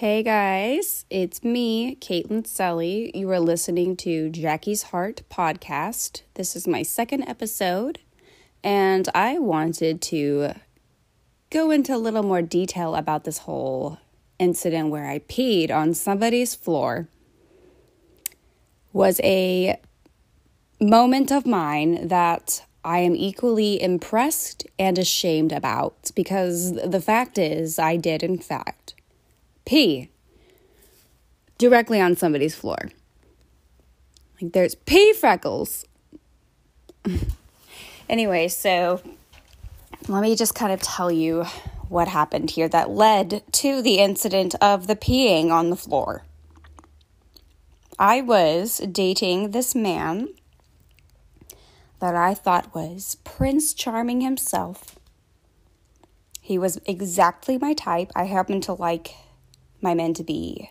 Hey guys, it's me, Caitlin Sully. You are listening to Jackie's Heart podcast. This is my second episode, and I wanted to go into a little more detail about this whole incident where I peed on somebody's floor. Was a moment of mine that I am equally impressed and ashamed about because the fact is, I did, in fact, pee directly on somebody's floor. Like there's pee freckles. anyway, so let me just kind of tell you what happened here that led to the incident of the peeing on the floor. I was dating this man that I thought was Prince Charming himself. He was exactly my type. I happened to like my men to be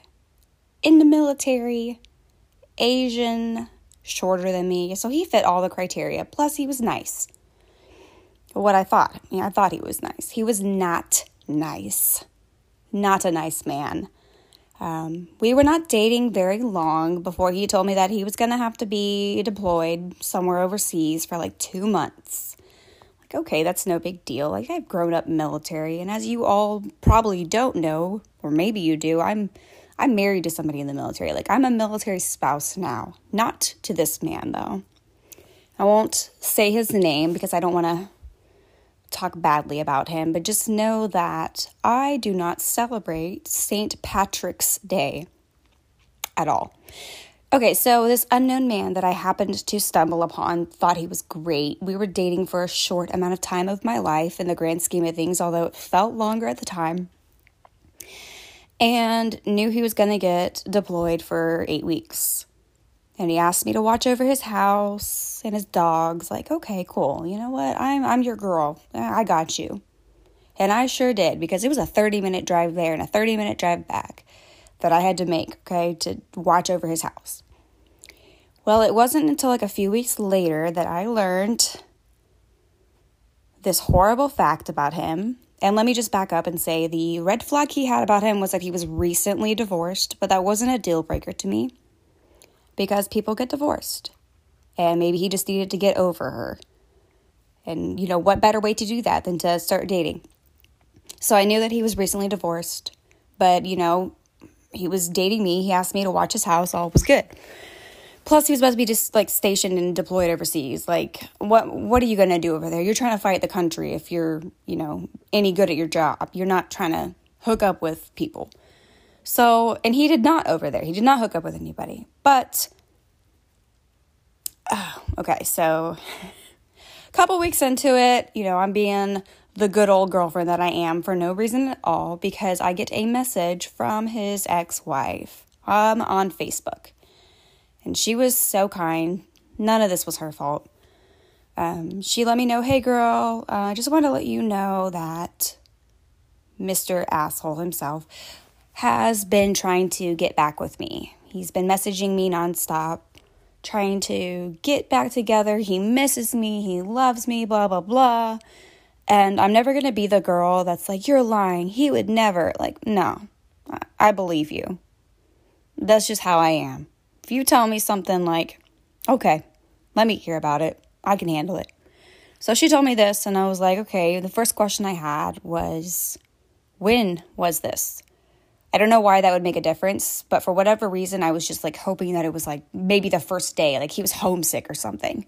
in the military, Asian, shorter than me. So he fit all the criteria. Plus, he was nice. What I thought. Yeah, I thought he was nice. He was not nice. Not a nice man. Um, we were not dating very long before he told me that he was going to have to be deployed somewhere overseas for like two months. Like, okay, that's no big deal. Like, I've grown up military, and as you all probably don't know, or maybe you do, I'm I'm married to somebody in the military. Like, I'm a military spouse now, not to this man though. I won't say his name because I don't want to talk badly about him, but just know that I do not celebrate St. Patrick's Day at all. Okay, so this unknown man that I happened to stumble upon thought he was great. We were dating for a short amount of time of my life in the grand scheme of things, although it felt longer at the time. And knew he was going to get deployed for eight weeks. And he asked me to watch over his house and his dogs like okay cool. You know what? I'm i'm your girl. I got you. And i sure did because it was a 30 minute drive there and a 30 minute drive back that i had to make okay to watch over his house. Well it wasn't until like a few weeks later that i learned this horrible fact about him and let me just back up and say the red flag he had about him was that he was recently divorced but that wasn't a deal breaker to me because people get divorced. And maybe he just needed to get over her. And, you know, what better way to do that than to start dating? So I knew that he was recently divorced, but, you know, he was dating me. He asked me to watch his house. All was good. Plus, he was supposed to be just like stationed and deployed overseas. Like, what what are you gonna do over there? You're trying to fight the country if you're, you know, any good at your job. You're not trying to hook up with people. So, and he did not over there. He did not hook up with anybody. But, oh, okay, so a couple weeks into it, you know, I'm being the good old girlfriend that I am for no reason at all because I get a message from his ex wife um, on Facebook. And she was so kind. None of this was her fault. Um, she let me know, hey girl, uh, I just want to let you know that Mr. Asshole himself has been trying to get back with me. He's been messaging me nonstop, trying to get back together. He misses me, he loves me, blah, blah, blah. And I'm never going to be the girl that's like, you're lying. He would never. Like, no, I believe you. That's just how I am. If you tell me something like, okay, let me hear about it, I can handle it. So she told me this, and I was like, okay. The first question I had was, when was this? I don't know why that would make a difference, but for whatever reason, I was just like hoping that it was like maybe the first day, like he was homesick or something.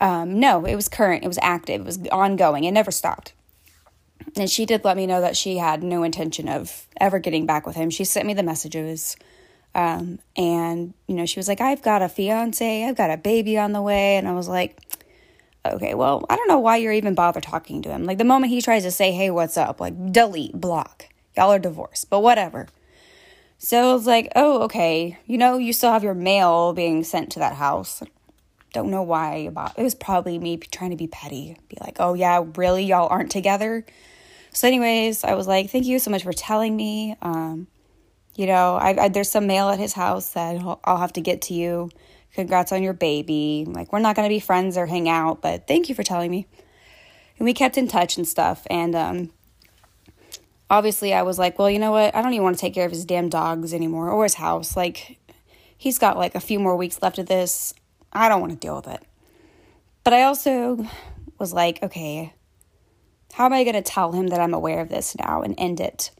Um, no, it was current, it was active, it was ongoing, it never stopped. And she did let me know that she had no intention of ever getting back with him. She sent me the messages. Um, and, you know, she was like, I've got a fiance, I've got a baby on the way. And I was like, okay, well, I don't know why you're even bother talking to him. Like the moment he tries to say, hey, what's up, like delete, block. Y'all are divorced, but whatever. So I was like, oh, okay. You know, you still have your mail being sent to that house. Don't know why about it was probably me trying to be petty. Be like, oh yeah, really, y'all aren't together. So, anyways, I was like, thank you so much for telling me. Um, you know, I, I, there's some mail at his house that I'll, have to get to you. Congrats on your baby. Like, we're not gonna be friends or hang out, but thank you for telling me. And we kept in touch and stuff. And um, obviously I was like, well, you know what? I don't even want to take care of his damn dogs anymore or his house. Like, he's got like a few more weeks left of this. I don't want to deal with it. But I also was like, okay, how am I going to tell him that I'm aware of this now and end it?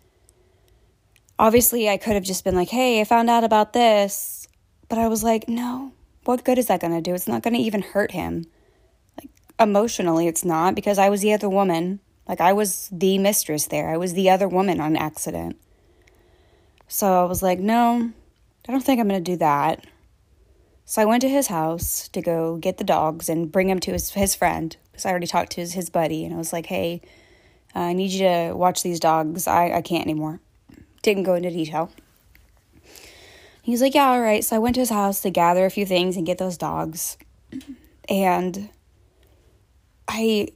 Obviously, I could have just been like, hey, I found out about this. But I was like, no, what good is that going to do? It's not going to even hurt him. Like, emotionally, it's not because I was the other woman. Like, I was the mistress there, I was the other woman on accident. So I was like, no, I don't think I'm going to do that. So I went to his house to go get the dogs and bring him to his, his friend because I already talked to his, his buddy and I was like, hey, I need you to watch these dogs. I, I can't anymore. Didn't go into detail. He's like, yeah, all right. So I went to his house to gather a few things and get those dogs. And I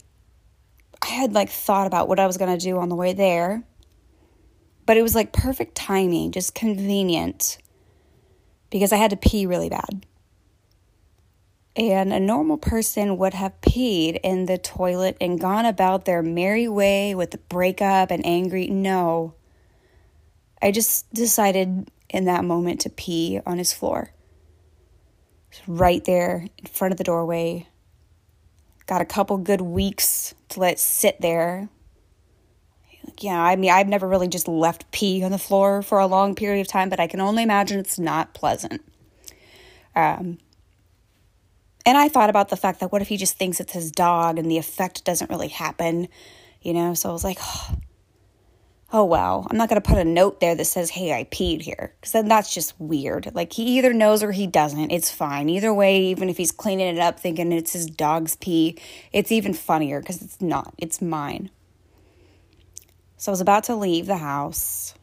I had like thought about what I was to do on the way there. But it was like perfect timing, just convenient because I had to pee really bad. And a normal person would have peed in the toilet and gone about their merry way with the breakup and angry. No. I just decided in that moment to pee on his floor. Right there in front of the doorway. Got a couple good weeks to let it sit there. Yeah, I mean, I've never really just left pee on the floor for a long period of time, but I can only imagine it's not pleasant. Um, and I thought about the fact that what if he just thinks it's his dog and the effect doesn't really happen, you know? So I was like, oh, oh well, I'm not going to put a note there that says, hey, I peed here. Because then that's just weird. Like, he either knows or he doesn't. It's fine. Either way, even if he's cleaning it up thinking it's his dog's pee, it's even funnier because it's not. It's mine. So I was about to leave the house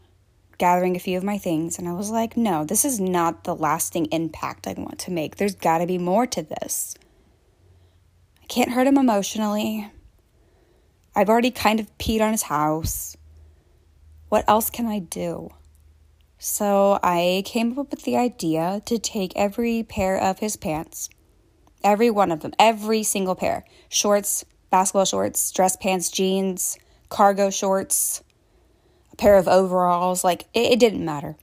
gathering a few of my things, and I was like, no, this is not the lasting impact I want to make. There's got to be more to this. I can't hurt him emotionally. I've already kind of peed on his house. What else can I do? So I came up with the idea to take every pair of his pants, every one of them, every single pair shorts, basketball shorts, dress pants, jeans, cargo shorts, a pair of overalls. Like, it, it didn't matter.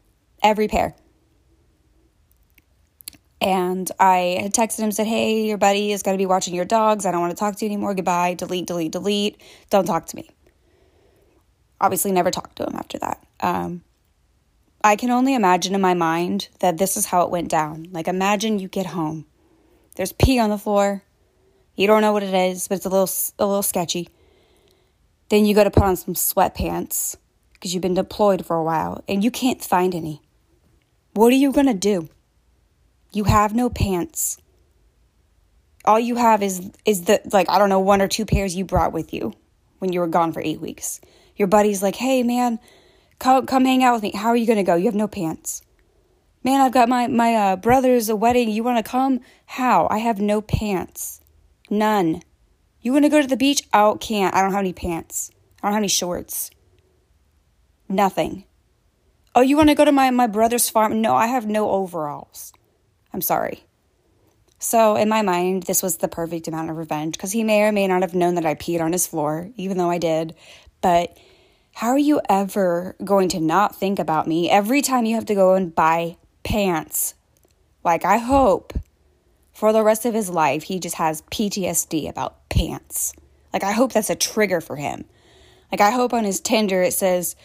Every pair. And I had texted him, said, Hey, your buddy is going to be watching your dogs. I don't want to talk to you anymore. Goodbye. Delete, delete, delete. Don't talk to me. Obviously, never talked to him after that. Um, I can only imagine in my mind that this is how it went down. Like, imagine you get home, there's pee on the floor. You don't know what it is, but it's a little, a little sketchy. Then you go to put on some sweatpants because you've been deployed for a while and you can't find any. What are you to do? You have no pants. All you have is is the like I don't know one or two pairs you brought with you when you were gone for 8 weeks. Your buddy's like, "Hey man, come come hang out with me. How are you going to go? You have no pants." Man, I've got my my uh, brother's wedding. You want to come? How? I have no pants. None. You want to go to the beach? Oh, can't. I don't have any pants. I don't have any shorts. Nothing. Oh, you want to go to my, my brother's farm? No, I have no overalls. I'm sorry. So, in my mind, this was the perfect amount of revenge because he may or may not have known that I peed on his floor, even though I did. But how are you ever going to not think about me every time you have to go and buy pants? Like, I hope for the rest of his life he just has PTSD about pants. Like, I hope that's a trigger for him. Like, I hope on his Tinder it says,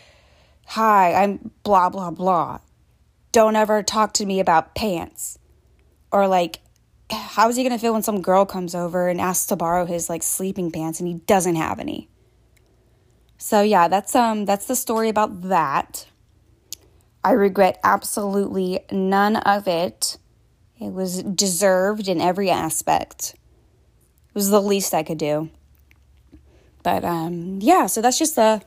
Hi, I'm blah, blah, blah. Don't ever talk to me about pants. Or, like, how is he going to feel when some girl comes over and asks to borrow his, like, sleeping pants and he doesn't have any? So, yeah, that's, um, that's the story about that. I regret absolutely none of it. It was deserved in every aspect. It was the least I could do. But um, yeah, so that's just a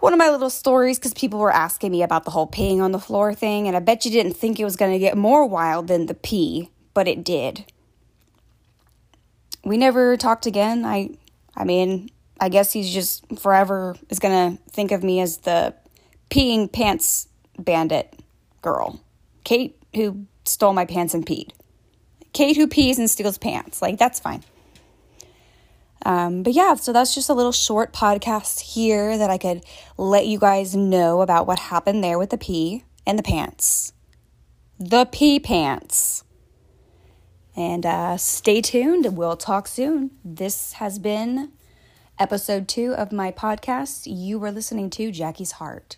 one of my little stories because people were asking me about the whole peeing on the floor thing, and I bet you didn't think it was going to get more wild than the pee, but it did. We never talked again. I, I mean, I guess he's just forever is going to think of me as the peeing pants bandit girl, Kate, who stole my pants and peed. Kate who pees and steals pants. Like, that's fine. Um, but yeah, so that's just a little short podcast here that I could let you guys know about what happened there with the pee and the pants. The pee pants. And uh, stay tuned. We'll talk soon. This has been episode two of my podcast. You were listening to Jackie's Heart.